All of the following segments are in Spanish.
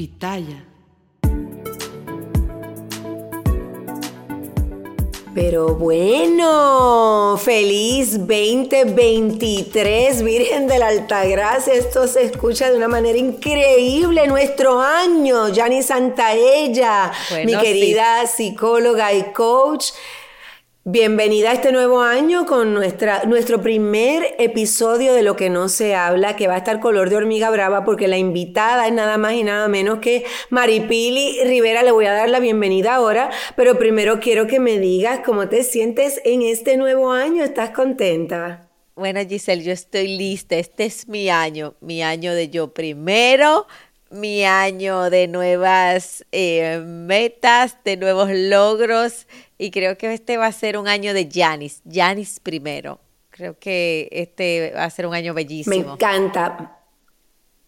Pitaya. Pero bueno, feliz 2023, Virgen de la Altagracia. Esto se escucha de una manera increíble. Nuestro año, Yani Santaella, mi querida psicóloga y coach. Bienvenida a este nuevo año con nuestra, nuestro primer episodio de Lo que no se habla, que va a estar color de hormiga brava, porque la invitada es nada más y nada menos que Maripili Rivera. Le voy a dar la bienvenida ahora, pero primero quiero que me digas cómo te sientes en este nuevo año. ¿Estás contenta? Bueno, Giselle, yo estoy lista. Este es mi año, mi año de yo primero, mi año de nuevas eh, metas, de nuevos logros y creo que este va a ser un año de Janis, Janis primero. Creo que este va a ser un año bellísimo. Me encanta.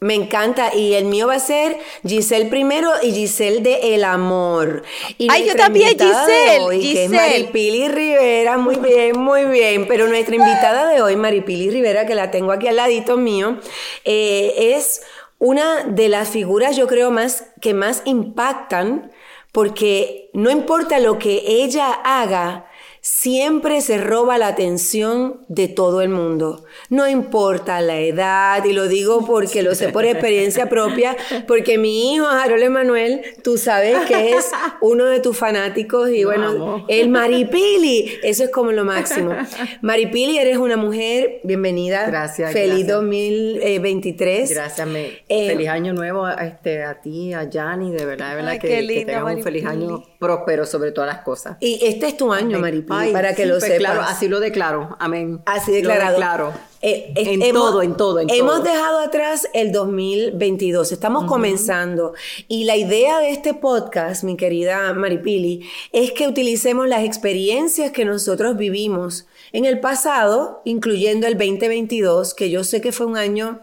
Me encanta. Y el mío va a ser Giselle primero y Giselle de El Amor. Y Ay, yo también, Giselle. Hoy, Giselle. Que es Maripili Rivera. Muy bien, muy bien. Pero nuestra invitada de hoy, Maripili Rivera, que la tengo aquí al ladito mío, eh, es una de las figuras, yo creo, más que más impactan porque no importa lo que ella haga, siempre se roba la atención de todo el mundo. No importa la edad, y lo digo porque lo sé por experiencia propia, porque mi hijo, Harold Emanuel, tú sabes que es uno de tus fanáticos y bueno, el Maripili, eso es como lo máximo. Maripili, eres una mujer, bienvenida. Gracias. Feliz gracias. 2023. Gracias, me, Eh, feliz año nuevo este, a ti, a Yanni, de verdad, de verdad Ay, que, qué que tengas un feliz año próspero sobre todas las cosas. Y este es tu año, Maripili, para que sí, lo pues, sepas. Claro, así lo declaro, amén. Así declarado. Lo declaro. Eh, eh, en hemos- todo, en todo, en hemos todo. dejado atrás el 2022, estamos comenzando y la idea de este podcast, mi querida Maripili, es que utilicemos las experiencias que nosotros vivimos en el pasado, incluyendo el 2022, que yo sé que fue un año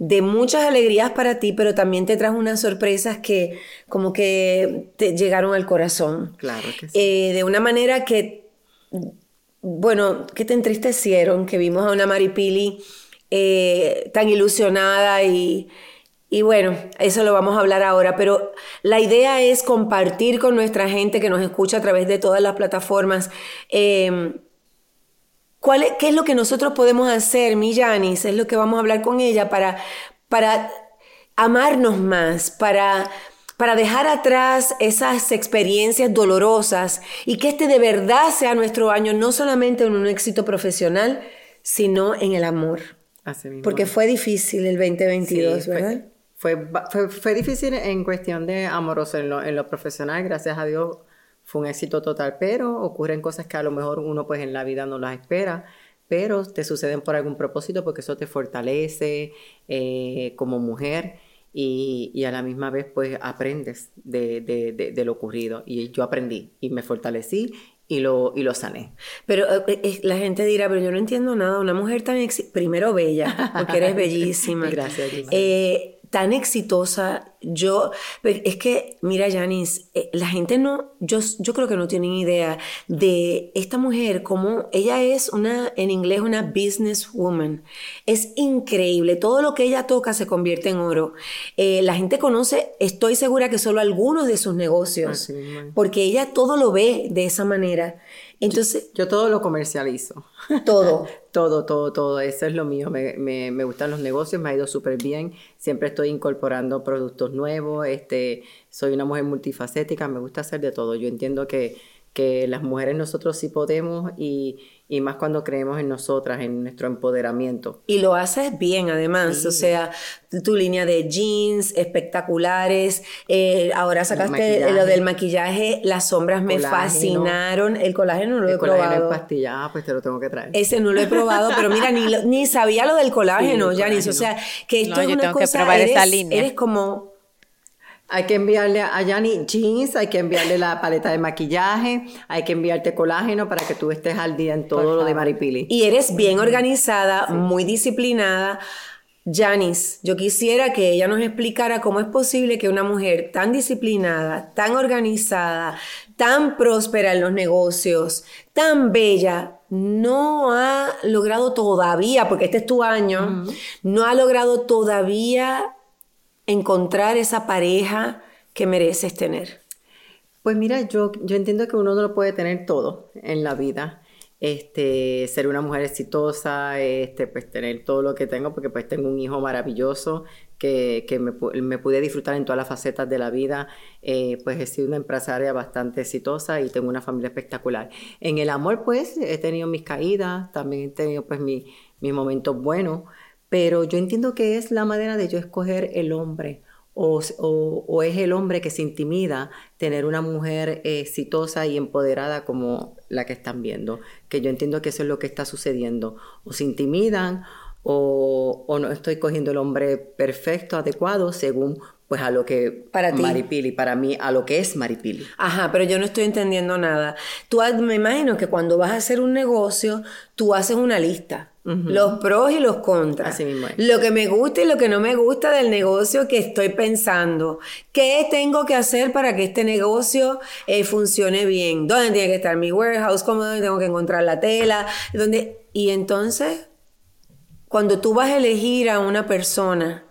de muchas alegrías para ti, pero también te trajo unas sorpresas que como que te llegaron al corazón. Claro que sí. Eh, de una manera que bueno, que te entristecieron, que vimos a una Maripili eh, tan ilusionada y, y bueno, eso lo vamos a hablar ahora, pero la idea es compartir con nuestra gente que nos escucha a través de todas las plataformas. eh, ¿cuál es- ¿Qué es lo que nosotros podemos hacer, mi Yanis? Es lo que vamos a hablar con ella para, para amarnos más, para, para dejar atrás esas experiencias dolorosas y que este de verdad sea nuestro año, no solamente en un éxito profesional, sino en el amor. Así mismo. Porque fue difícil el 2022, Sí, ¿verdad? Fue, fue, fue, fue difícil en cuestión de amoroso, en lo, en lo profesional, gracias a Dios fue un éxito total, pero ocurren cosas que a lo mejor uno pues en la vida no las espera, pero te suceden por algún propósito porque eso te fortalece eh, como mujer y, y a la misma vez pues aprendes de, de, de, de lo ocurrido y yo aprendí y me fortalecí y lo, y lo sané. Pero eh, eh, la gente dirá, pero yo no entiendo nada. Una mujer tan primero bella, porque eres bellísima. Gracias. Eh, tan exitosa. Yo, pe- es que, mira, Janice, eh, la gente no, yo, yo creo que no tienen idea de esta mujer, como ella es una, en inglés, una businesswoman. Es increíble. Todo lo que ella toca se convierte en oro. Eh, la gente conoce, estoy segura que solo algunos de sus negocios, Así porque ella todo lo ve de esa manera. Entonces, Yo todo lo comercializo. todo. Todo, todo, todo. Eso es lo mío. Me, me, me gustan los negocios, me ha ido súper bien. Siempre estoy incorporando productos nuevos. Este, soy una mujer multifacética, me gusta hacer de todo. Yo entiendo que, que las mujeres nosotros sí podemos y, y más cuando creemos en nosotras, en nuestro empoderamiento. Y lo haces bien, además. O sea, tu, tu línea de jeans espectaculares. eh, ahora sacaste lo del maquillaje. Las sombras me Colágeno. fascinaron. El colágeno no lo he El colágeno en probado. pastilla, ah, pues te lo tengo que traer. Ese no lo he probado, pero mira, ni, lo- ni sabía lo del colágeno, Sí, el Janice. O sea, que esto No, es yo una tengo que cosa. probar eres, esa línea. eres como. Hay que enviarle a Yani jeans, hay que enviarle la paleta de maquillaje, hay que enviarte colágeno para que tú estés al día en todo lo de Maripili. Y eres bien organizada, muy disciplinada. Janice, yo quisiera que ella nos explicara cómo es posible que una mujer tan disciplinada, tan organizada, tan próspera en los negocios, tan bella, no ha logrado todavía, porque este es tu año, no ha logrado todavía encontrar esa pareja que mereces tener? Pues mira, yo, yo entiendo que uno no lo puede tener todo en la vida. Este, ser una mujer exitosa, este, pues tener todo lo que tengo, porque pues tengo un hijo maravilloso que, que me, me, pude disfrutar en todas las facetas de la vida. Eh, pues he sido una empresaria bastante exitosa y tengo una familia espectacular. En el amor, pues he tenido mis caídas, también he tenido pues mi, mis momentos buenos, pero yo entiendo que es la manera de yo escoger el hombre o, es el hombre que se intimida tener una mujer exitosa y empoderada como la que están viendo. Que yo entiendo que eso es lo que está sucediendo. O se intimidan o, no estoy cogiendo el hombre perfecto, adecuado, según pues a lo que para ti. Maripili, para mí, a lo que es Maripili. Ajá, pero yo no estoy entendiendo nada. Tú me imagino que cuando vas a hacer un negocio, tú haces una lista los pros y los contras. Así mismo Lo que me gusta y lo que no me gusta del negocio que estoy pensando. ¿Qué tengo que hacer para que este negocio eh, funcione bien? ¿Dónde tiene que estar mi warehouse? ¿Cómo tengo que encontrar la tela? ¿Dónde? Y entonces, cuando tú vas a elegir a una persona,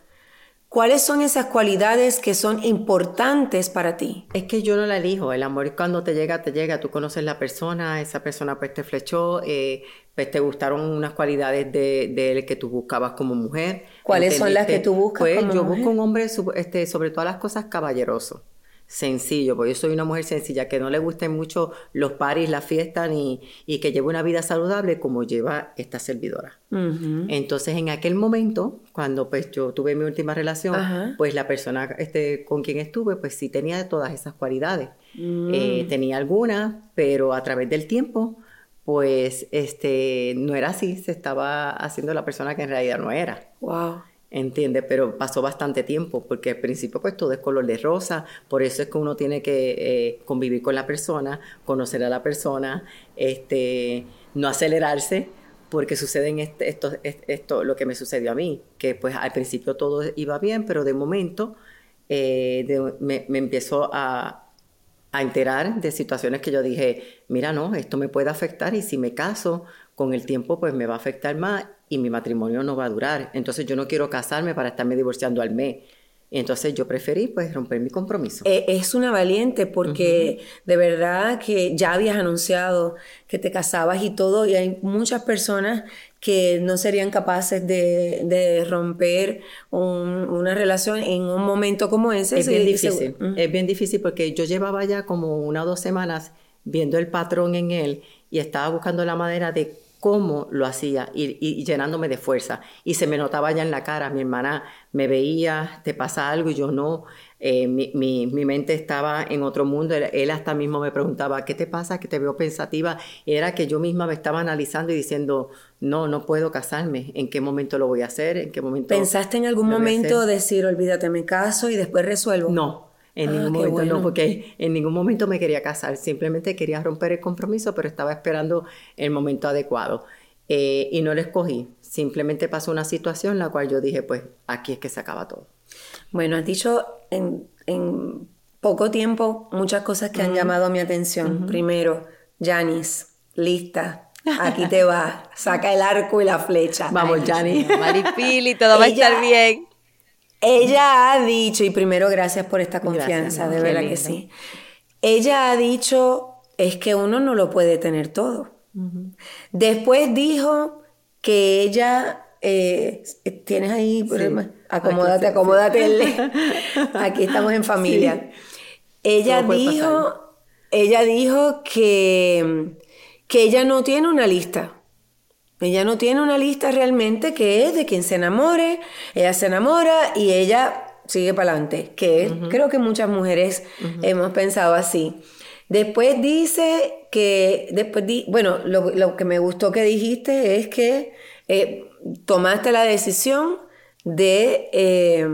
¿Cuáles son esas cualidades que son importantes para ti? Es que yo no la elijo. El amor cuando te llega, te llega. Tú conoces la persona, esa persona pues te flechó, eh, pues te gustaron unas cualidades de, él que tú buscabas como mujer. ¿Cuáles son las que tú buscas pues, como yo busco un hombre este, sobre todas las cosas caballeroso sencillo, porque yo soy una mujer sencilla, que no le gusten mucho los paris, la fiesta, ni, y que lleve una vida saludable como lleva esta servidora. Entonces, en aquel momento, cuando pues yo tuve mi última relación, pues la persona este, con quien estuve, pues sí tenía todas esas cualidades. Mm. Eh, tenía algunas, pero a través del tiempo, pues este, no era así, se estaba haciendo la persona que en realidad no era. Wow. ¿Entiendes? Pero pasó bastante tiempo, porque al principio pues todo es color de rosa, por eso es que uno tiene que eh, convivir con la persona, conocer a la persona, este, no acelerarse, porque sucede este, esto, esto, lo que me sucedió a mí, que pues al principio todo iba bien, pero de momento eh, me, me empezó a, a enterar de situaciones que yo dije, mira, no, esto me puede afectar y si me caso con el tiempo pues me va a afectar más y mi matrimonio no va a durar. Entonces yo no quiero casarme para estarme divorciando al mes. Entonces yo preferí pues romper mi compromiso. Eh, es una valiente porque de verdad que ya habías anunciado que te casabas y todo y hay muchas personas que no serían capaces de, romper una relación en un momento como ese. Es bien difícil, es bien difícil porque yo llevaba ya como una o dos semanas viendo el patrón en él y estaba buscando la manera de cómo lo hacía y, llenándome de fuerza. Y se me notaba ya en la cara, mi hermana me veía, te pasa algo y yo no. Eh, mi, mi, mente estaba en otro mundo. Él, hasta mismo me preguntaba, ¿qué te pasa? Que te veo pensativa. era que yo misma me estaba analizando y diciendo, no, no puedo casarme. ¿En qué momento lo voy a hacer? ¿En qué momento? ¿Pensaste en algún momento decir, olvídate, me caso y después resuelvo? No, en ningún ah, momento no, porque en ningún momento me quería casar, simplemente quería romper el compromiso, pero estaba esperando el momento adecuado. Eh, y no lo escogí, simplemente pasó una situación en la cual yo dije, pues aquí es que se acaba todo. Bueno, has dicho en, poco tiempo muchas cosas que han llamado mi atención. Primero, Janis, lista, aquí te va, saca el arco y la flecha. Vamos, Janis. Maripili, todo va a estar bien. Ella ha dicho, y primero gracias por esta confianza, de verdad que sí. Ella ha dicho, es que uno no lo puede tener todo. Después dijo que ella, eh, tienes ahí, acomódate, acomódate, aquí estamos en familia. Ella dijo, ella dijo que, que ella no tiene una lista ella no tiene una lista realmente que es de quien se enamore, ella se enamora y ella sigue para adelante, que creo que muchas mujeres hemos pensado así. Después dice que, después bueno, lo, que me gustó que dijiste es que eh, tomaste la decisión de, eh,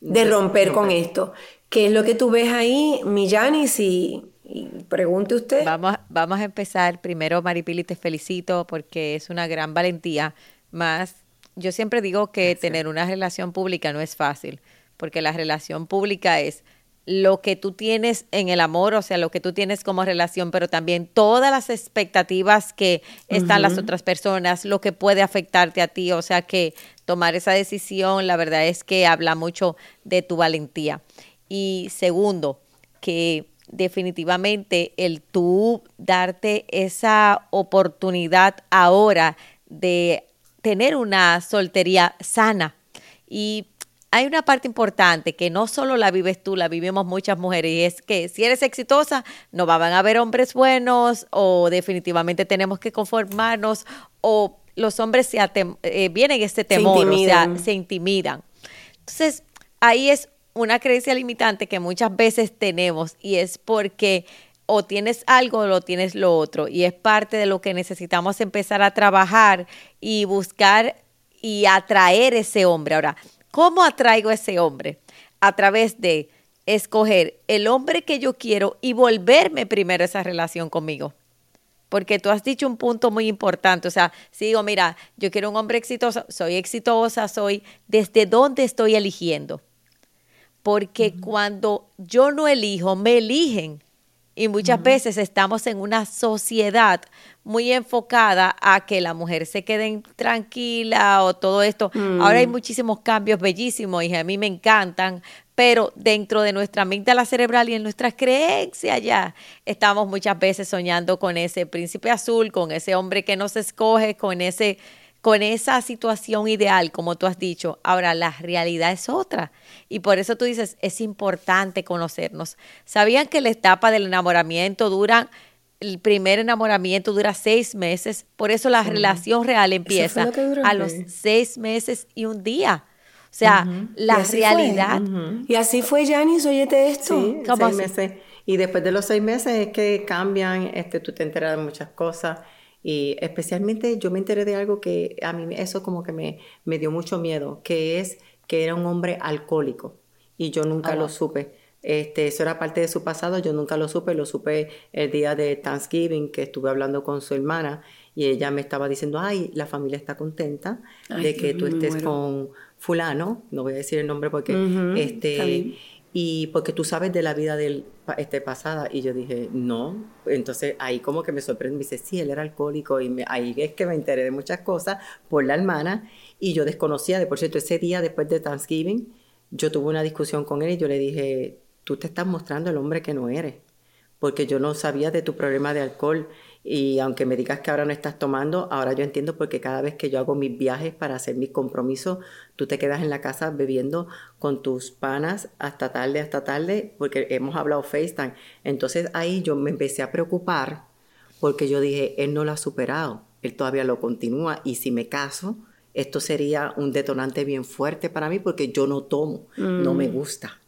de romper con esto. ¿Qué es lo que tú ves ahí, Millani, si y pregunte usted. Vamos, vamos a empezar. Primero, Maripili, te felicito porque es una gran valentía. Más, yo siempre digo que tener una relación pública no es fácil, porque la relación pública es lo que tú tienes en el amor, o sea, lo que tú tienes como relación, pero también todas las expectativas que están las otras personas, lo que puede afectarte a ti, o sea, que tomar esa decisión, la verdad es que habla mucho de tu valentía. Y segundo, que definitivamente el tú darte esa oportunidad ahora de tener una soltería sana y hay una parte importante que no solo la vives tú, la vivimos muchas mujeres, y es que si eres exitosa, no van a haber hombres buenos, o definitivamente tenemos que conformarnos, o los hombres se eh, vienen este temor, o sea, se intimidan. Entonces, ahí es una creencia limitante que muchas veces tenemos, y es porque o tienes algo o lo tienes lo otro, y es parte de lo que necesitamos empezar a trabajar y buscar y atraer ese hombre. Ahora, ¿Cómo atraigo a ese hombre? A través de escoger el hombre que yo quiero y volverme primero esa relación conmigo. Porque tú has dicho un punto muy importante. O sea, si digo, mira, yo quiero un hombre exitoso, soy exitosa, soy desde dónde estoy eligiendo. Porque cuando yo no elijo, me eligen. Y muchas veces estamos en una sociedad muy enfocada a que la mujer se quede tranquila o todo esto. Ahora hay mm. muchísimos cambios bellísimos y a mí me encantan, pero dentro de nuestra amígdala cerebral y en nuestras creencias ya estamos muchas veces soñando con ese príncipe azul, con ese hombre que nos escoge, con ese con esa situación ideal, como tú has dicho. Ahora, la realidad es otra. Y por eso tú dices, es importante conocernos. ¿Sabían que la etapa del enamoramiento dura, el primer enamoramiento dura seis meses? Por eso la relación real empieza a los seis meses y un día. O sea, la realidad. Y así fue, Janice, óyete esto. Sí, seis meses. Y después de los seis meses es que cambian, este, tú te enteras de muchas cosas y especialmente yo me enteré de algo que a mí eso como que me, me dio mucho miedo, que es que era un hombre alcohólico y yo nunca lo supe. Este, eso era parte de su pasado, yo nunca lo supe, lo supe el día de Thanksgiving que estuve hablando con su hermana y ella me estaba diciendo, ay, la familia está contenta de que tú estés con fulano, no voy a decir el nombre porque, este, y porque tú sabes de la vida de él este, pasada. Y yo dije, no. Entonces ahí como que me sorprende. Me dice, sí, él era alcohólico. Y ahí es que me enteré de muchas cosas por la hermana. Y yo desconocía, de por cierto, ese día después de Thanksgiving, yo tuve una discusión con él y yo le dije, tú te estás mostrando el hombre que no eres. Porque yo no sabía de tu problema de alcohol. Y aunque me digas que ahora no estás tomando, ahora yo entiendo porque cada vez que yo hago mis viajes para hacer mis compromisos, tú te quedas en la casa bebiendo con tus panas hasta tarde, hasta tarde, porque hemos hablado FaceTime. Entonces ahí yo me empecé a preocupar porque yo dije, él no lo ha superado, él todavía lo continúa y si me caso, esto sería un detonante bien fuerte para mí porque yo no tomo, no me mm. gusta.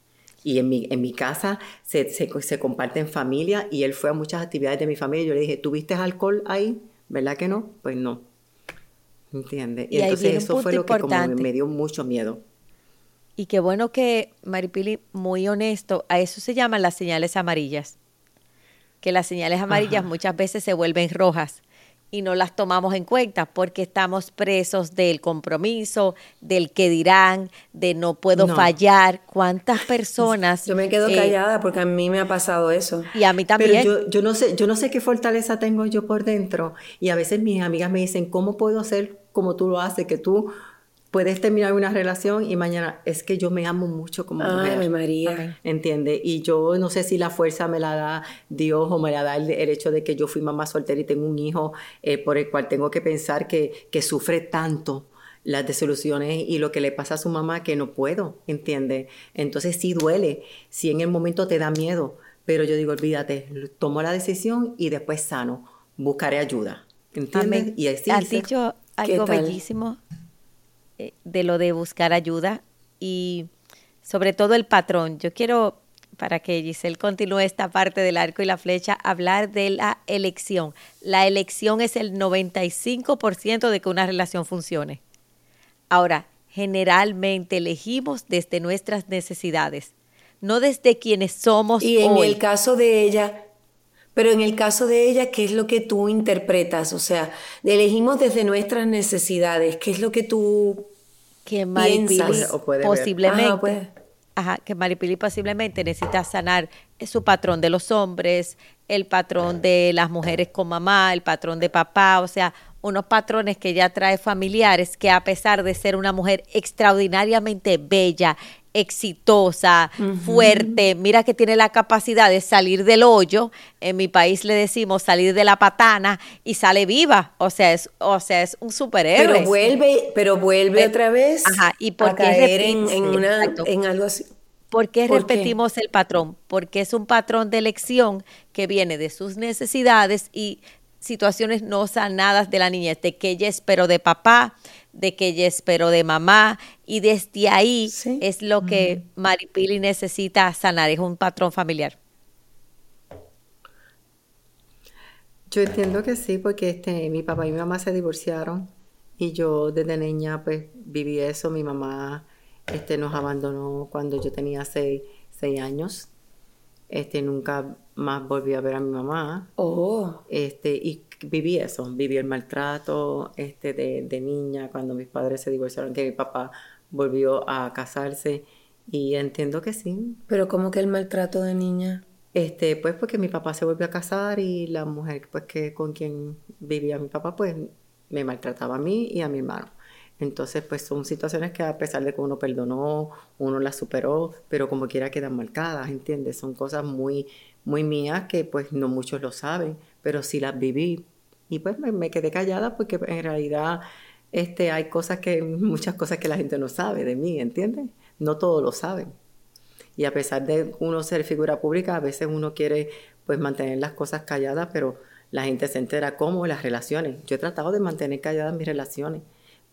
Y en mi, en mi casa se, se, se comparte en familia y él fue a muchas actividades de mi familia. Yo le dije, ¿tuviste alcohol ahí? ¿Verdad que no? Pues no. ¿Entiendes? Y, entonces eso fue lo que como me, dio mucho miedo. Y qué bueno que Maripili, muy honesto, a eso se llaman las señales amarillas. Que las señales amarillas muchas veces se vuelven rojas y no las tomamos en cuenta porque estamos presos del compromiso, del que dirán, de no puedo fallar. ¿Cuántas personas? Yo me quedo eh, callada porque a mí me ha pasado eso. Y a mí también. Pero yo, yo, no sé, yo no sé qué fortaleza tengo yo por dentro. Y a veces mis amigas me dicen, ¿cómo puedo hacer como tú lo haces? Que tú puedes terminar una relación y mañana es que yo me amo mucho como Ay, María. ¿Entiende? Y yo no sé si la fuerza me la da Dios o me la da el, hecho de que yo fui mamá soltera y tengo un hijo eh, por el cual tengo que pensar que, que sufre tanto las desoluciones y lo que le pasa a su mamá que no puedo, ¿entiende? Entonces sí duele, sí en el momento te da miedo, pero yo digo, olvídate, tomo la decisión y después sano, buscaré ayuda, ¿entiendes? Y así Has dicho algo bellísimo de lo de buscar ayuda y sobre todo el patrón. Yo quiero, para que Giselle continúe esta parte del arco y la flecha, hablar de la elección. La elección es el 95% de que una relación funcione. Ahora, generalmente elegimos desde nuestras necesidades, no desde quienes somos. Y en el caso de ella, pero en el caso de ella, ¿qué es lo que tú interpretas? O sea, elegimos desde nuestras necesidades. ¿Qué es lo que tú que piensas? O posiblemente ajá, que Maripili posiblemente necesita sanar su patrón de los hombres, el patrón de las mujeres con mamá, el patrón de papá, o sea, unos patrones que ya trae familiares que a pesar de ser una mujer extraordinariamente bella, exitosa, fuerte, mira que tiene la capacidad de salir del hoyo, en mi país le decimos salir de la patana y sale viva, o sea, es, o sea, es un superhéroe. Pero vuelve, pero vuelve Eh, otra vez Ajá, ¿y por a qué caer en, repite? en una, Exacto. en algo así. ¿Por qué ¿Por qué? repetimos el patrón? Porque es un patrón de elección que viene de sus necesidades y situaciones no sanadas de la niñez, de que ella esperó de papá, de que ella esperó de mamá, y desde ahí Sí. es lo que Maripili necesita sanar, es un patrón familiar. Yo entiendo que sí, porque este, mi papá y mi mamá se divorciaron y yo desde niña pues viví eso. Mi mamá este, nos abandonó cuando yo tenía seis, seis años. Este, nunca más volví a ver a mi mamá. Oh, Este, y viví eso, viví el maltrato este, de, de niña cuando mis padres se divorciaron, que mi papá volvió a casarse. Y entiendo que sí, pero como que el maltrato de niña. este, pues porque mi papá se volvió a casar y la mujer pues que con quien vivía mi papá pues me maltrataba a mí y a mi hermano. Entonces pues son situaciones que a pesar de que uno perdonó, uno las superó, pero como quiera quedan marcadas, ¿entiendes? Son cosas muy, muy mías que pues no muchos lo saben, pero sí las viví. Y pues me, quedé callada porque en realidad este, hay cosas que, muchas cosas que la gente no sabe de mí, ¿entiendes? No todos lo saben. Y a pesar de uno ser figura pública, a veces uno quiere pues mantener las cosas calladas, pero la gente se entera cómo las relaciones. Yo he tratado de mantener calladas mis relaciones,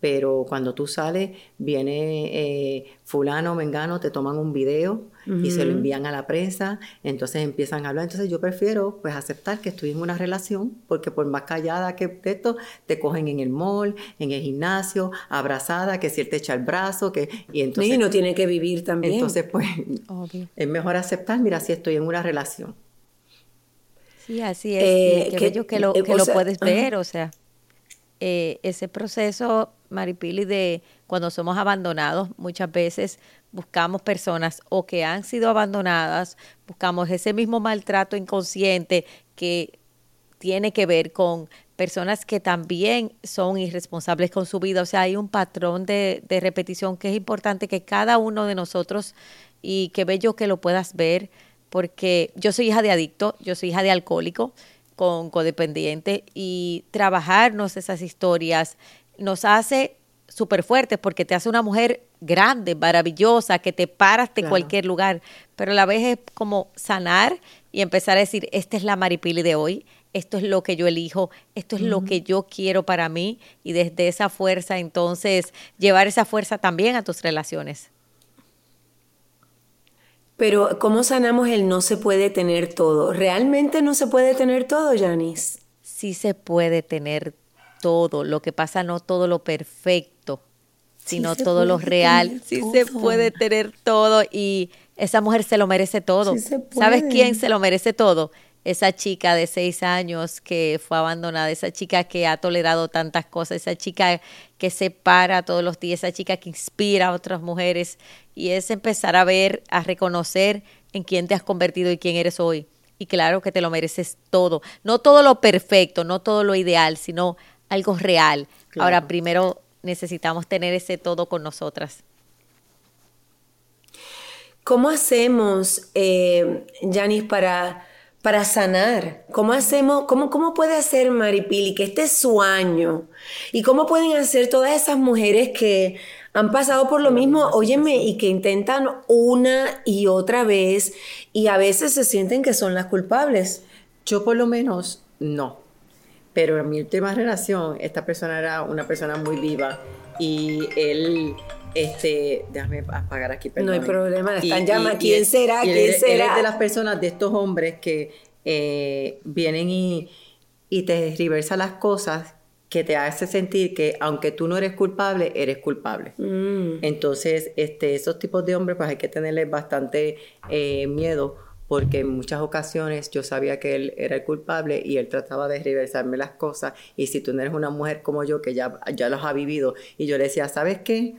pero cuando tú sales, viene eh, fulano, mengano, te toman un video y se lo envían a la prensa, entonces empiezan a hablar. Entonces yo prefiero pues aceptar que estoy en una relación, porque por más callada que esto, te cogen en el mall, en el gimnasio, abrazada, que si él te echa el brazo, que... Y entonces, y no tiene que vivir también. entonces pues Obvio. es mejor aceptar, mira, si estoy en una relación. Sí, así es. Eh, y qué que- bello que lo, eh, que o lo sea, puedes ver, o sea, eh, ese proceso, Maripili, de cuando somos abandonados, muchas veces buscamos personas o que han sido abandonadas, buscamos ese mismo maltrato inconsciente que tiene que ver con personas que también son irresponsables con su vida. O sea, hay un patrón de, de repetición que es importante que cada uno de nosotros, y qué bello que lo puedas ver, porque yo soy hija de adicto, yo soy hija de alcohólico con codependiente y trabajarnos esas historias nos hace súper fuertes porque te hace una mujer grande, maravillosa, que te paras de Claro. cualquier lugar, pero a la vez es como sanar y empezar a decir, esta es la Maripili de hoy, esto es lo que yo elijo, esto es lo que yo quiero para mí y desde esa fuerza entonces llevar esa fuerza también a tus relaciones. Pero ¿cómo sanamos el no se puede tener todo? ¿Realmente no se puede tener todo, Janice? sí se puede tener todo, lo que pasa no todo lo perfecto, sino todo lo real. Sí se puede tener todo y esa mujer se lo merece todo. Sí se ¿Sabes quién se lo merece todo? Esa chica de seis años que fue abandonada, esa chica que ha tolerado tantas cosas, esa chica que se para todos los días, esa chica que inspira a otras mujeres y es empezar a ver, a reconocer en quién te has convertido y quién eres hoy. Y claro que te lo mereces todo. No todo lo perfecto, no todo lo ideal, sino algo real. Claro. Ahora, primero necesitamos tener ese todo con nosotras. ¿Cómo hacemos, eh, Janice, para, para sanar? ¿Cómo hacemos, cómo, cómo puede hacer Maripili que este es su año? ¿Y cómo pueden hacer todas esas mujeres que han pasado por lo mismo, óyeme, y que intentan una y otra vez y a veces se sienten que son las culpables? Yo por lo menos no. Pero en mi última relación, esta persona era una persona muy viva y él, este, déjame apagar aquí, No hay perdón. problema, están llama- ¿quién él- será? y él ¿Quién es- Él será? es de las personas, de estos hombres que eh, vienen y, y te reversa las cosas que te hace sentir que aunque tú no eres culpable, eres culpable. Mm. Entonces, este, esos tipos de hombres, pues hay que tenerles bastante eh, miedo, porque en muchas ocasiones yo sabía que él era el culpable y él trataba de reversarme las cosas. Y si tú no eres una mujer como yo, que ya, ya los ha vivido, y yo le decía, ¿sabes qué?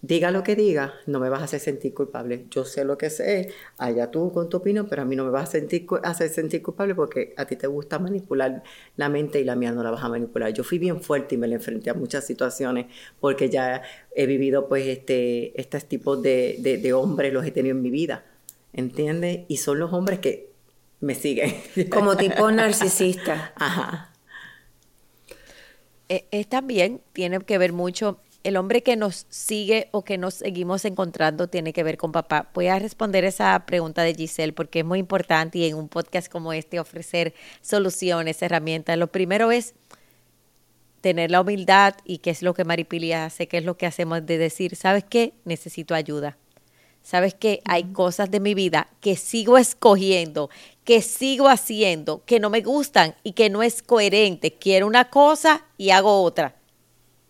diga lo que diga, no me vas a hacer sentir culpable. Yo sé lo que sé, allá tú con tu opinión, pero a mí no me vas a sentir, hacer sentir culpable porque a ti te gusta manipular la mente y la mía no la vas a manipular. Yo fui bien fuerte y me le enfrenté a muchas situaciones porque ya he vivido pues este, estos tipos de, de, hombres, los he tenido en mi vida, ¿entiendes? Y son los hombres que me siguen. Como tipo narcisista. Ajá. Es, es también, tiene que ver mucho el hombre que nos sigue o que nos seguimos encontrando tiene que ver con papá. Voy a responder esa pregunta de Giselle porque es muy importante y en un podcast como este ofrecer soluciones, herramientas. Lo primero es tener la humildad y qué es lo que Maripili hace, qué es lo que hacemos de decir, ¿sabes qué? Necesito ayuda. ¿Sabes qué? Hay cosas de mi vida que sigo escogiendo, que sigo haciendo, que no me gustan y que no es coherente. Quiero una cosa y hago otra.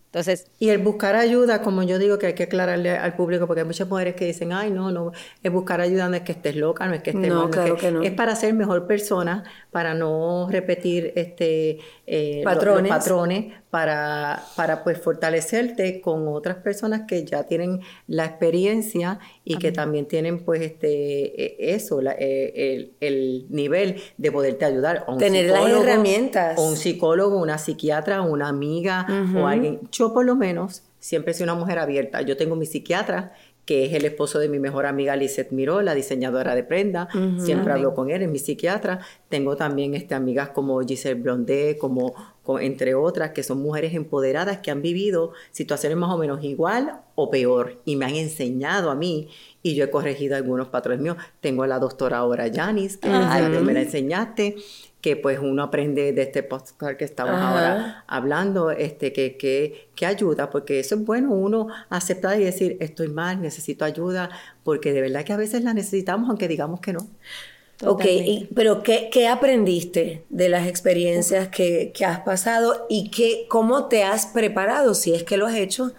Entonces, y el buscar ayuda, como yo digo que hay que aclararle al público, porque hay muchas mujeres que dicen, ay, no, no, es buscar ayuda no es que estés loca, no es que estés no, claro que, no. es para ser mejor persona, para no repetir este eh, patrones, patrones para, para pues fortalecerte con otras personas que ya tienen la experiencia y que también tienen pues este e, eso, e, el, nivel de poderte ayudar. Tener las herramientas. O un psicólogo, una psiquiatra, una amiga o alguien. Yo por lo menos siempre he sido una mujer abierta. Yo tengo mi psiquiatra que es el esposo de mi mejor amiga Lizeth Miró, la diseñadora de prenda. Siempre hablo con él, es mi psiquiatra. Tengo también este, amigas como Giselle Blondet, como, entre otras, que son mujeres empoderadas que han vivido situaciones más o menos igual o peor y me han enseñado a mí y yo he corregido algunos patrones míos. Tengo a la doctora ahora Yanis, que me la enseñaste que pues uno aprende de este podcast que estamos ahora hablando, este, que, que, que, ayuda, porque eso es bueno, uno aceptar y decir, estoy mal, necesito ayuda, porque de verdad que a veces la necesitamos, aunque digamos que no. Ok, pero ¿qué, ¿qué, aprendiste de las experiencias que, que has pasado y qué, cómo te has preparado, si es que lo has hecho,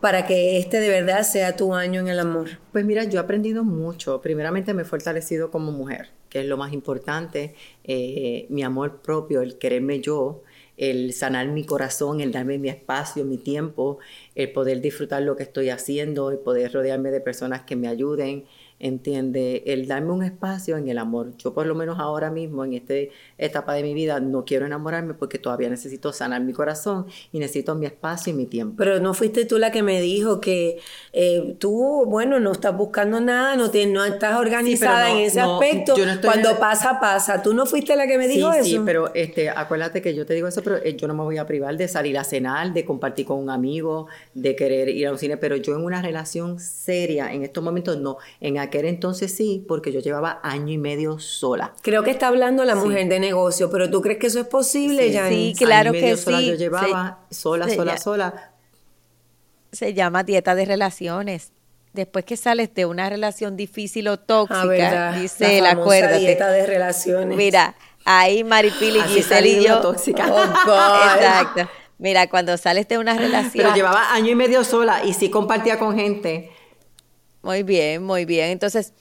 para que este de verdad sea tu año en el amor? Pues mira, yo he aprendido mucho. Primeramente me he fortalecido como mujer, que es lo más importante. Eh, mi amor propio, el quererme yo, el sanar mi corazón, el darme mi espacio, mi tiempo, el poder disfrutar lo que estoy haciendo, el poder rodearme de personas que me ayuden, entiende el darme un espacio en el amor. Yo por lo menos ahora mismo, en esta etapa de mi vida, no quiero enamorarme porque todavía necesito sanar mi corazón y necesito mi espacio y mi tiempo. Pero no fuiste tú la que me dijo que eh, tú, bueno, no estás buscando nada, no, te, no estás organizada en ese aspecto. Cuando pasa, pasa. Tú no fuiste la que me dijo eso. Sí, pero este, acuérdate que yo te digo eso, pero eh, yo no me voy a privar de salir a cenar, de compartir con un amigo, de querer ir a un cine, pero yo en una relación seria, en estos momentos no. En aquel entonces sí, porque yo llevaba año y medio sola. Creo que está hablando la mujer de negocio, pero ¿tú crees que eso es posible, Sí, sí claro que sí. Yo llevaba sola, sola, sola. Se llama dieta de relaciones después que sales de una relación difícil o tóxica, dice la, la dieta de relaciones. Mira, ahí Maripili, Giselle y yo. tóxica. Oh, Exacto. Mira, cuando sales de una relación. Pero llevaba año y medio sola y sí compartía con gente. Muy bien, muy bien. Entonces,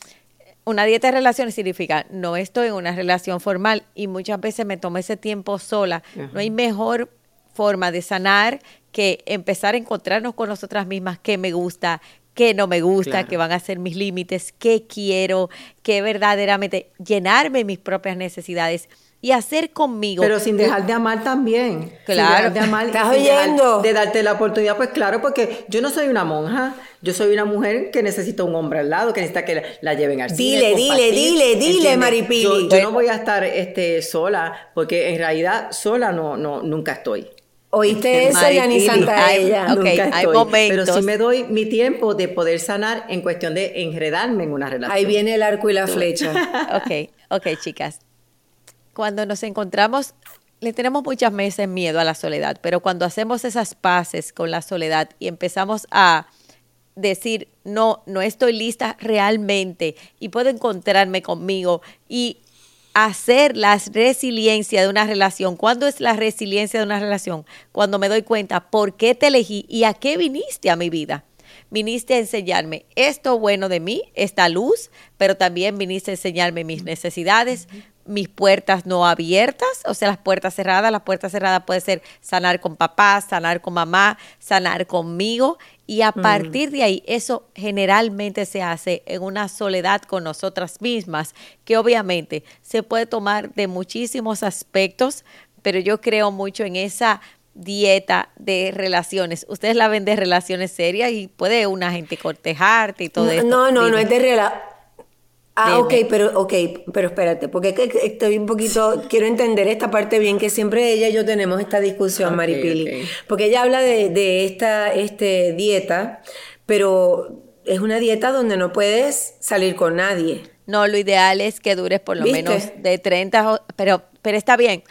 una dieta de relaciones significa no estoy en una relación formal y muchas veces me tomo ese tiempo sola. No hay mejor forma de sanar que empezar a encontrarnos con nosotras mismas, qué me gusta, qué no me gusta, qué van a ser mis límites, qué quiero, qué verdaderamente llenarme mis propias necesidades y hacer conmigo. Pero sin dejar de amar también. Claro. de amar. ¿Estás oyendo? de darte la oportunidad, pues claro, porque yo no soy una monja. Yo soy una mujer que necesita un hombre al lado, que necesita que la, lleven al dile, cine. Dile, dile, dile, dile, Maripili. Yo, no voy a estar este, sola, porque en realidad sola no, no, nunca estoy. ¿Oíste eso, Yani Santa ella? Okay, hay momentos. Pero sí me doy mi tiempo de poder sanar en cuestión de enredarme en una relación. Ahí viene el arco y la flecha. ok, ok, chicas cuando nos encontramos, le tenemos muchas veces miedo a la soledad, pero cuando hacemos esas paces con la soledad y empezamos a decir, no, no estoy lista realmente y puedo encontrarme conmigo y hacer la resiliencia de una relación. ¿Cuándo es la resiliencia de una relación? Cuando me doy cuenta por qué te elegí y a qué viniste a mi vida. Viniste a enseñarme esto bueno de mí, esta luz, pero también viniste a enseñarme mis necesidades, mis puertas no abiertas, o sea, las puertas cerradas. Las puertas cerradas puede ser sanar con papá, sanar con mamá, sanar conmigo. Y a partir de ahí, eso generalmente se hace en una soledad con nosotras mismas, que obviamente se puede tomar de muchísimos aspectos, pero yo creo mucho en esa dieta de relaciones. Ustedes la ven de relaciones serias y puede una gente cortejarte y todo no, eso. No, no, no es de relaciones. Ah, ok, pero, ok, pero espérate, porque estoy un poquito, quiero entender esta parte bien, que siempre ella y yo tenemos esta discusión, Maripili, porque ella habla de, esta este, dieta, pero es una dieta donde no puedes salir con nadie. No, lo ideal es que dures por lo menos de 30, pero, pero está bien,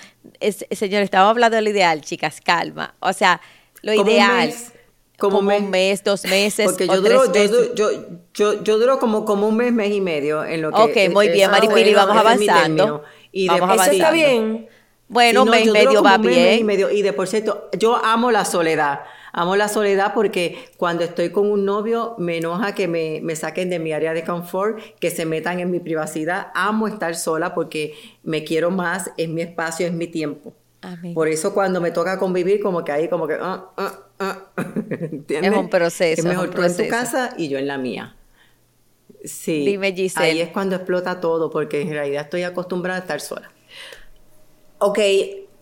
señor, estamos hablando de lo ideal, chicas, calma, o sea, lo ideal... Como, un mes, dos meses. Porque yo, duro, yo, yo, yo, yo, duro como, como un mes, mes y medio en lo que. Ok, muy bien, Maripili, vamos avanzando. Y vamos Eso está bien. Bueno, un mes y medio va bien. Y de por cierto, yo amo la soledad. Amo la soledad porque cuando estoy con un novio me enoja que me, me, saquen de mi área de confort, que se metan en mi privacidad. Amo estar sola porque me quiero más, es mi espacio, es mi tiempo. Por eso cuando me toca convivir, como que ahí, como que... Ah, ah, ah, es un proceso. Es mejor tú en tu casa y yo en la mía. Sí. Dime, Giselle. Ahí es cuando explota todo, porque en realidad estoy acostumbrada a estar sola. Ok,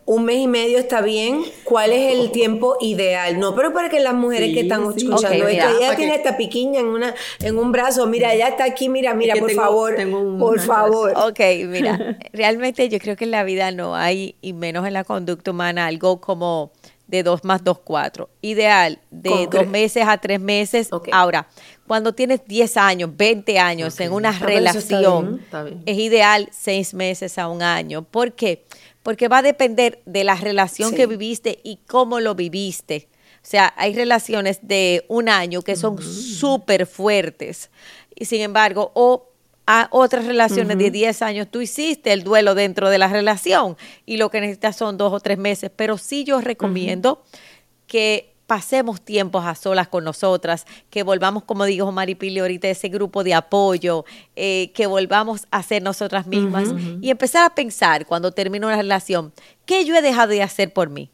un mes y medio está bien. ¿Cuál es el tiempo ideal? No, pero para que las mujeres que están escuchando esto, ella tiene esta piquiña en una en un brazo, mira, ella está aquí, mira, mira, por favor, por favor. Ok, mira, realmente yo creo que en la vida no hay, y menos en la conducta humana, algo como de dos más dos, cuatro. Ideal, de dos meses a tres meses. Ahora, cuando tienes 10 años, 20 años en una relación, es ideal seis meses a un año. ¿Por qué? porque va a depender de la relación que viviste y cómo lo viviste. O sea, hay relaciones de un año que son súper fuertes y sin embargo, o a otras relaciones de 10 años, tú hiciste el duelo dentro de la relación y lo que necesitas son dos o tres meses, pero sí yo recomiendo que pasemos tiempos a solas con nosotras, que volvamos, como dijo Maripili ahorita, ese grupo de apoyo, eh, que volvamos a ser nosotras mismas y empezar a pensar cuando termino una relación, ¿qué yo he dejado de hacer por mí?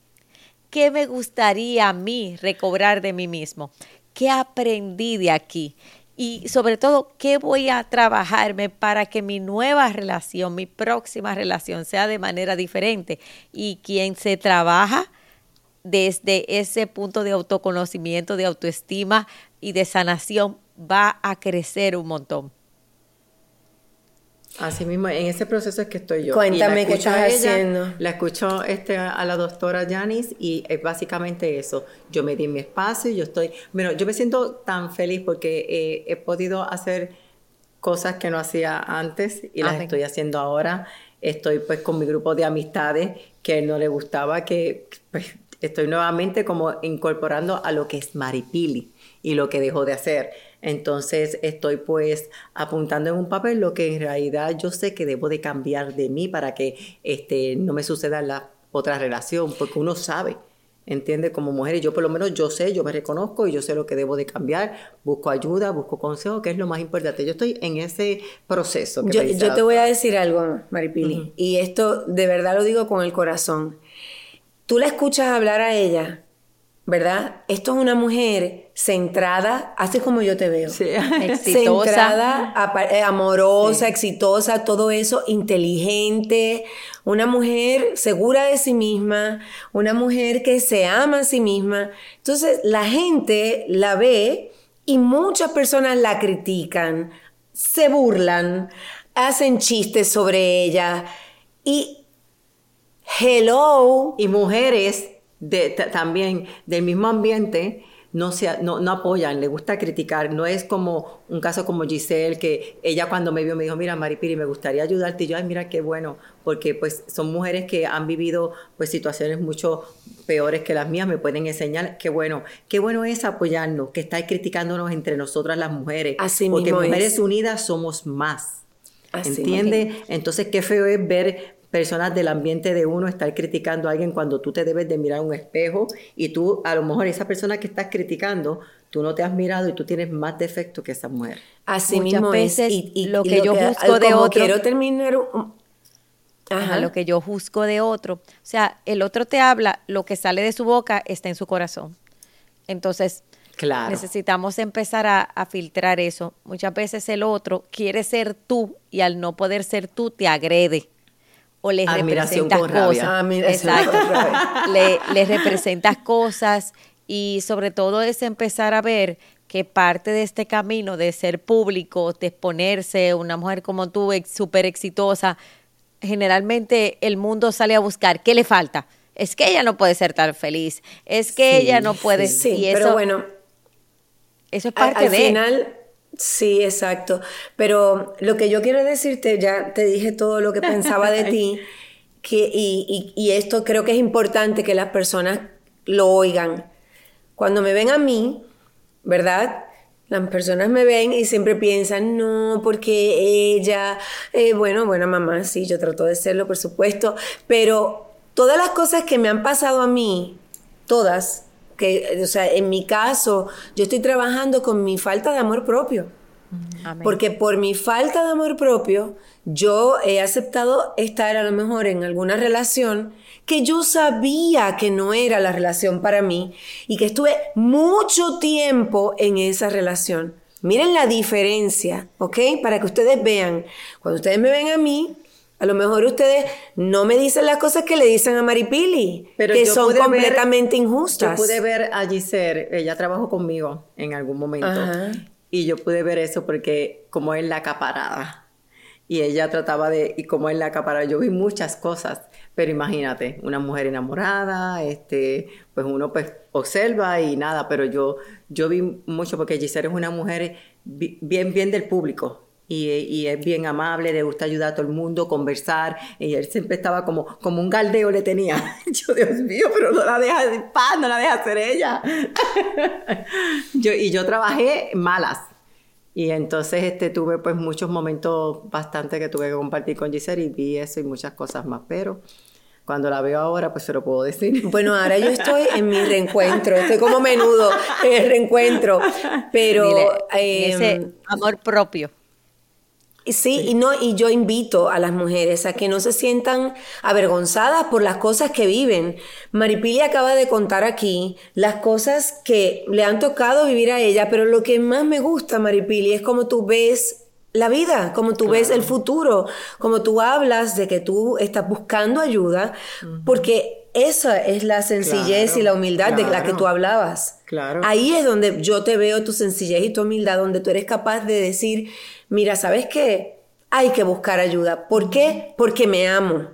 ¿Qué me gustaría a mí recobrar de mí mismo? ¿Qué aprendí de aquí? Y sobre todo, ¿qué voy a trabajarme para que mi nueva relación, mi próxima relación sea de manera diferente? Y quien se trabaja, desde ese punto de autoconocimiento, de autoestima y de sanación va a crecer un montón. Así mismo, en ese proceso es que estoy yo. Cuéntame qué estás haciendo. La escucho este, a la doctora Janice y es básicamente eso. Yo me di mi espacio, yo estoy, bueno, yo me siento tan feliz porque eh, he podido hacer cosas que no hacía antes y las estoy haciendo ahora. Estoy pues con mi grupo de amistades que no le gustaba que pues, estoy nuevamente como incorporando a lo que es Maripili y lo que dejó de hacer. Entonces estoy pues apuntando en un papel lo que en realidad yo sé que debo de cambiar de mí para que este, no me suceda la otra relación, porque uno sabe, entiende, como mujer, y yo por lo menos yo sé, yo me reconozco y yo sé lo que debo de cambiar, busco ayuda, busco consejo, que es lo más importante. Yo estoy en ese proceso. yo, yo, te voy a decir algo, Maripili, y esto de verdad lo digo con el corazón tú la escuchas hablar a ella, ¿verdad? Esto es una mujer centrada, así como yo te veo. Sí. Exitosa. Centrada, eh, amorosa, exitosa, todo eso, inteligente, una mujer segura de sí misma, una mujer que se ama a sí misma. Entonces, la gente la ve y muchas personas la critican, se burlan, hacen chistes sobre ella y Hello. Y mujeres de, también del mismo ambiente no, se, no, no, apoyan, le gusta criticar. No es como un caso como Giselle, que ella cuando me vio me dijo, mira Maripiri, me gustaría ayudarte. Y yo, ay, mira qué bueno, porque pues son mujeres que han vivido pues situaciones mucho peores que las mías, me pueden enseñar. Qué bueno, qué bueno es apoyarnos, que estáis criticándonos entre nosotras las mujeres. Así porque mujeres unidas somos más. ¿Entiendes? Entonces, qué feo es ver personas del ambiente de uno estar criticando a alguien cuando tú te debes de mirar un espejo y tú, a lo mejor esa persona que estás criticando, tú no te has mirado y tú tienes más defecto que esa mujer. Así Muchas mismo veces y, lo que yo busco de otro... Quiero terminar... a lo que yo juzgo de otro. O sea, el otro te habla, lo que sale de su boca está en su corazón. Entonces, necesitamos empezar a, filtrar eso. Muchas veces el otro quiere ser tú y al no poder ser tú te agrede. O les representas cosas. Exacto. le, les representas cosas y sobre todo es empezar a ver que parte de este camino de ser público, de exponerse, una mujer como tú, súper exitosa, generalmente el mundo sale a buscar qué le falta. Es que ella no puede ser tan feliz, es que ella no puede. Sí, pero bueno, eso es parte al de. final, sí, exacto. Pero lo que yo quiero decirte, ya te dije todo lo que pensaba de ti, que, y, y esto creo que es importante que las personas lo oigan. Cuando me ven a mí, ¿verdad? Las personas me ven y siempre piensan, no, porque ella, eh, bueno, buena mamá, sí, yo trato de serlo, por supuesto, pero todas las cosas que me han pasado a mí, todas, que, o sea, en mi caso, yo estoy trabajando con mi falta de amor propio. Porque por mi falta de amor propio, yo he aceptado estar a lo mejor en alguna relación que yo sabía que no era la relación para mí y que estuve mucho tiempo en esa relación. Miren la diferencia, ¿ok? Para que ustedes vean. Cuando ustedes me ven a mí, a lo mejor ustedes no me dicen las cosas que le dicen a Maripili, Pero que son completamente injustas. Yo pude ver a Giselle, ella trabajó conmigo en algún momento, y yo pude ver eso porque como es la acaparada y ella trataba de, y como es la acaparada, yo vi muchas cosas pero imagínate, una mujer enamorada, este, pues uno pues observa y nada, pero yo, yo vi mucho porque Giselle es una mujer bien, bien del público. Y, es bien amable, le gusta ayudar a todo el mundo, conversar. Y él siempre estaba como, como un galdeo le tenía. Yo, Dios mío, pero no la deja de paz, no la deja ser ella. yo, y yo trabajé malas. Y entonces este, tuve pues muchos momentos bastante que tuve que compartir con Giselle y vi eso y muchas cosas más, pero cuando la veo ahora pues se lo puedo decir. Bueno, ahora yo estoy en mi reencuentro, estoy como menudo en el reencuentro, pero... ese em, amor propio. Sí, y no, y yo invito a las mujeres a que no se sientan avergonzadas por las cosas que viven. Maripili acaba de contar aquí las cosas que le han tocado vivir a ella, pero lo que más me gusta, Maripili, es como tú ves la vida, como tú ves el futuro, como tú hablas de que tú estás buscando ayuda, porque esa es la sencillez y la humildad de la que tú hablabas. Claro. Ahí es donde yo te veo tu sencillez y tu humildad, donde tú eres capaz de decir, mira, ¿sabes qué? Hay que buscar ayuda. ¿Por qué? Porque me amo.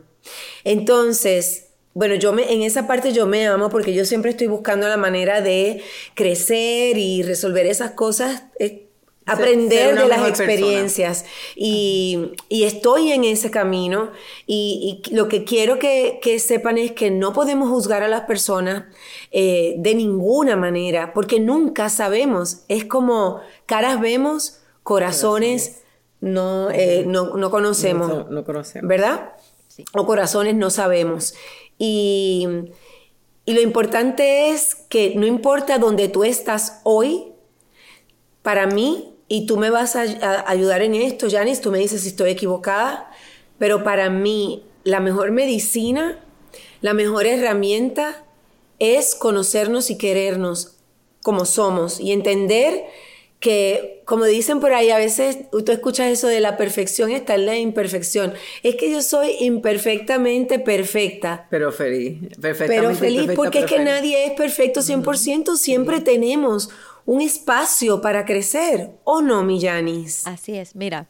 Entonces, bueno, yo me, en esa parte yo me amo porque yo siempre estoy buscando la manera de crecer y resolver esas cosas. Eh, aprender de las experiencias y, estoy en ese camino y, lo que quiero que, sepan es que no podemos juzgar a las personas eh, de ninguna manera porque nunca sabemos, es como caras vemos, corazones no, eh, no, conocemos, no, conocemos, ¿verdad? O corazones no sabemos. Y, y lo importante es que no importa dónde tú estás hoy, para mí y tú me vas a, ayudar en esto, Janice, tú me dices si estoy equivocada, pero para mí la mejor medicina, la mejor herramienta es conocernos y querernos como somos y entender que, como dicen por ahí, a veces tú escuchas eso de la perfección está en la imperfección. Es que yo soy imperfectamente perfecta. Pero feliz, Pero feliz porque es que nadie es perfecto 100%, siempre tenemos un espacio para crecer, ¿o no, Millanis? Así es, mira,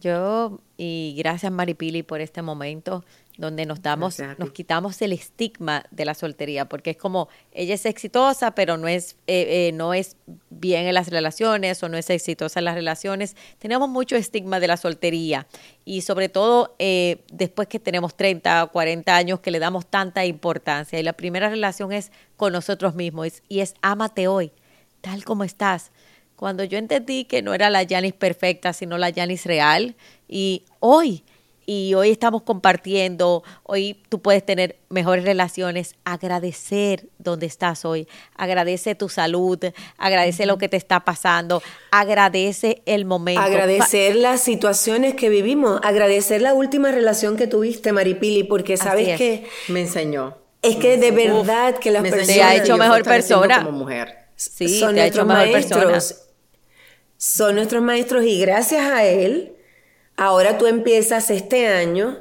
yo y gracias Maripili por este momento donde nos damos, nos quitamos el estigma de la soltería, porque es como ella es exitosa, pero no es, eh, eh, no es bien en las relaciones o no es exitosa en las relaciones. Tenemos mucho estigma de la soltería y sobre todo eh, después que tenemos 30 o 40 años que le damos tanta importancia. Y la primera relación es con nosotros mismos y es ámate hoy tal como estás. Cuando yo entendí que no era la Janis perfecta, sino la Janis real, y hoy y hoy estamos compartiendo, hoy tú puedes tener mejores relaciones, agradecer donde estás hoy, agradece tu salud, agradece lo que te está pasando, agradece el momento. Agradecer las situaciones que vivimos, agradecer la última relación que tuviste, Maripili, porque sabes que... Me enseñó. Es que de verdad que las personas... Te ha hecho mejor persona. Como mujer. Sí, son te ha hecho mejor maestros. Persona. Son nuestros maestros y gracias a él Ahora tú empiezas este año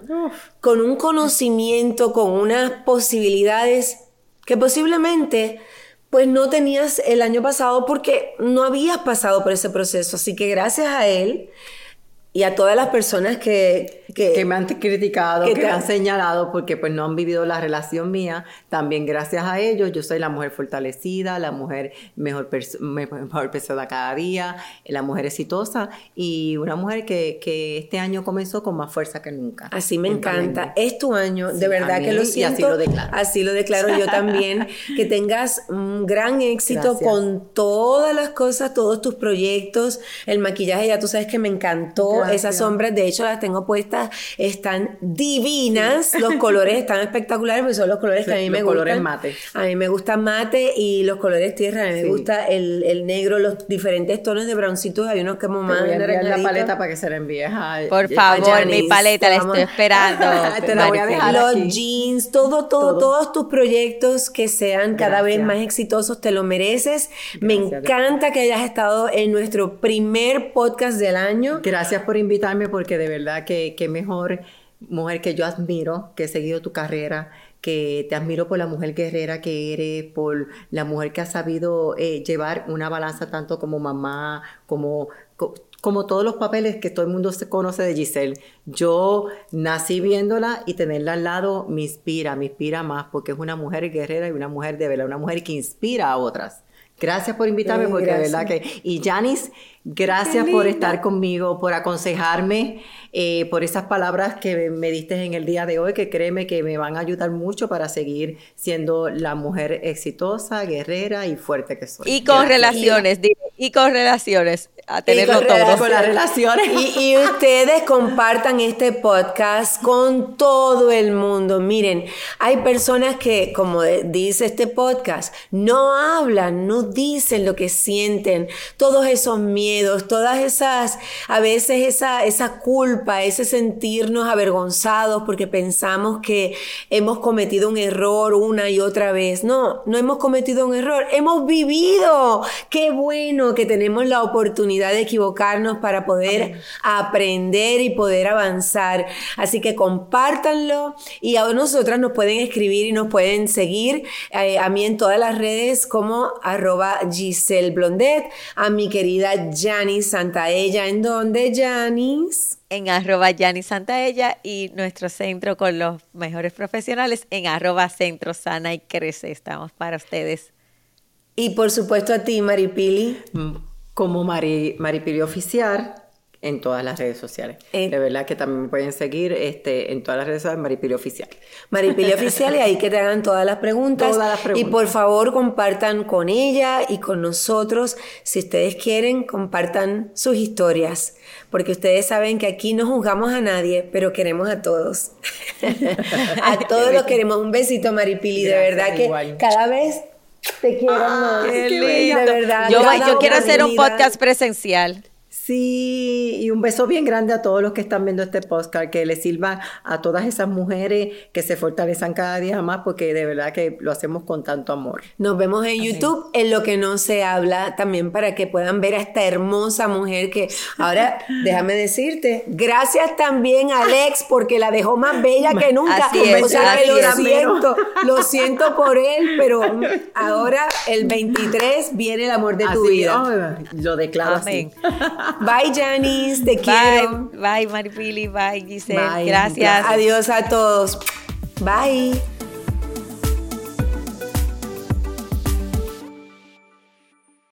con un conocimiento, con unas posibilidades que posiblemente pues no tenías el año pasado porque no habías pasado por ese proceso. Así que gracias a él y a todas las personas que... Que, me han criticado, que, me han señalado porque pues no han vivido la relación mía. También gracias a ellos yo soy la mujer fortalecida, la mujer mejor, mejor persona cada día, la mujer exitosa y una mujer que, que, este año comenzó con más fuerza que nunca. Así me encanta. Es tu año, de verdad que lo siento. así lo declaro. Así lo declaro yo también. que tengas un gran éxito con todas las cosas, todos tus proyectos. El maquillaje ya tú sabes que me encantó esas sombras, de hecho las tengo puestas, están divinas, los colores están espectaculares, porque son los colores que a mí me gustan. colores mate. A mí me gusta mate y los colores tierra, a mí me gusta el, el, negro, los diferentes tonos de broncitos, hay unos que como más voy a la paleta para que se la envíe Por favor, mi paleta la estoy esperando. Te la voy a dejar Los jeans, todo, todo, todos tus proyectos que sean cada vez más exitosos, te lo mereces. me encanta que hayas estado en nuestro primer podcast del año. Gracias por invitarme porque de verdad que, que mejor mujer que yo admiro, que he seguido tu carrera, que te admiro por la mujer guerrera que eres, por la mujer que ha sabido eh, llevar una balanza tanto como mamá, como, como todos los papeles que todo el mundo se conoce de Giselle. Yo nací viéndola y tenerla al lado me inspira, me inspira más porque es una mujer guerrera y una mujer de verdad, una mujer que inspira a otras. Gracias por invitarme, porque de verdad que... Y Janice, gracias por estar conmigo, por aconsejarme, eh, por esas palabras que me diste en el día de hoy, que créeme que me van a ayudar mucho para seguir siendo la mujer exitosa, guerrera y fuerte que soy. Y con relaciones, y con relaciones a tenerlo todo. Con las relaciones. Y, ustedes compartan este podcast con todo el mundo. Miren, hay personas que, como dice este podcast, no hablan, no dicen lo que sienten, todos esos miedos, todas esas, a veces esa, esa culpa, ese sentirnos avergonzados porque pensamos que hemos cometido un error una y otra vez. No, no hemos cometido un error, hemos vivido. Qué bueno que tenemos la oportunidad de equivocarnos para poder aprender y poder avanzar. Así que compártanlo y a nosotras nos pueden escribir y nos pueden seguir eh, a mí en todas las redes como arroba Giselle Blondet, a mi querida Janice Santaella, ¿en donde Janice? en arroba Santa Santaella y nuestro centro con los mejores profesionales en arroba Centro Sana y Crece. Estamos para ustedes. Y por supuesto a ti, Maripili. Mm, como Mari, Maripili Oficial en todas las redes sociales. Eh, de verdad que también me pueden seguir este, en todas las redes sociales, Maripili Oficial. Maripili Oficial, y ahí que te hagan todas las preguntas. Todas las preguntas. Y por favor, compartan con ella y con nosotros. Si ustedes quieren, compartan sus historias. Porque ustedes saben que aquí no juzgamos a nadie, pero queremos a todos. a todos los queremos. Un besito, Maripili. de verdad que cada vez te quiero más. Qué lindo. De verdad. Yo, yo quiero hacer un podcast presencial. Sí, y un beso bien grande a todos los que están viendo este podcast, que les sirva a todas esas mujeres que se fortalezan cada día más, porque de verdad que lo hacemos con tanto amor. Nos vemos en YouTube, en lo que no se habla, también para que puedan ver a esta hermosa mujer que ahora, déjame decirte, gracias también a Alex, porque la dejó más bella que nunca. Así es, o sea que lo siento, lo siento por él, pero ahora el 23 viene el amor de tu vida. lo declaro así. Bye, Janice. Te quiero. Bye, Maripili. Bye, Giselle. Gracias. Adiós a todos. Bye.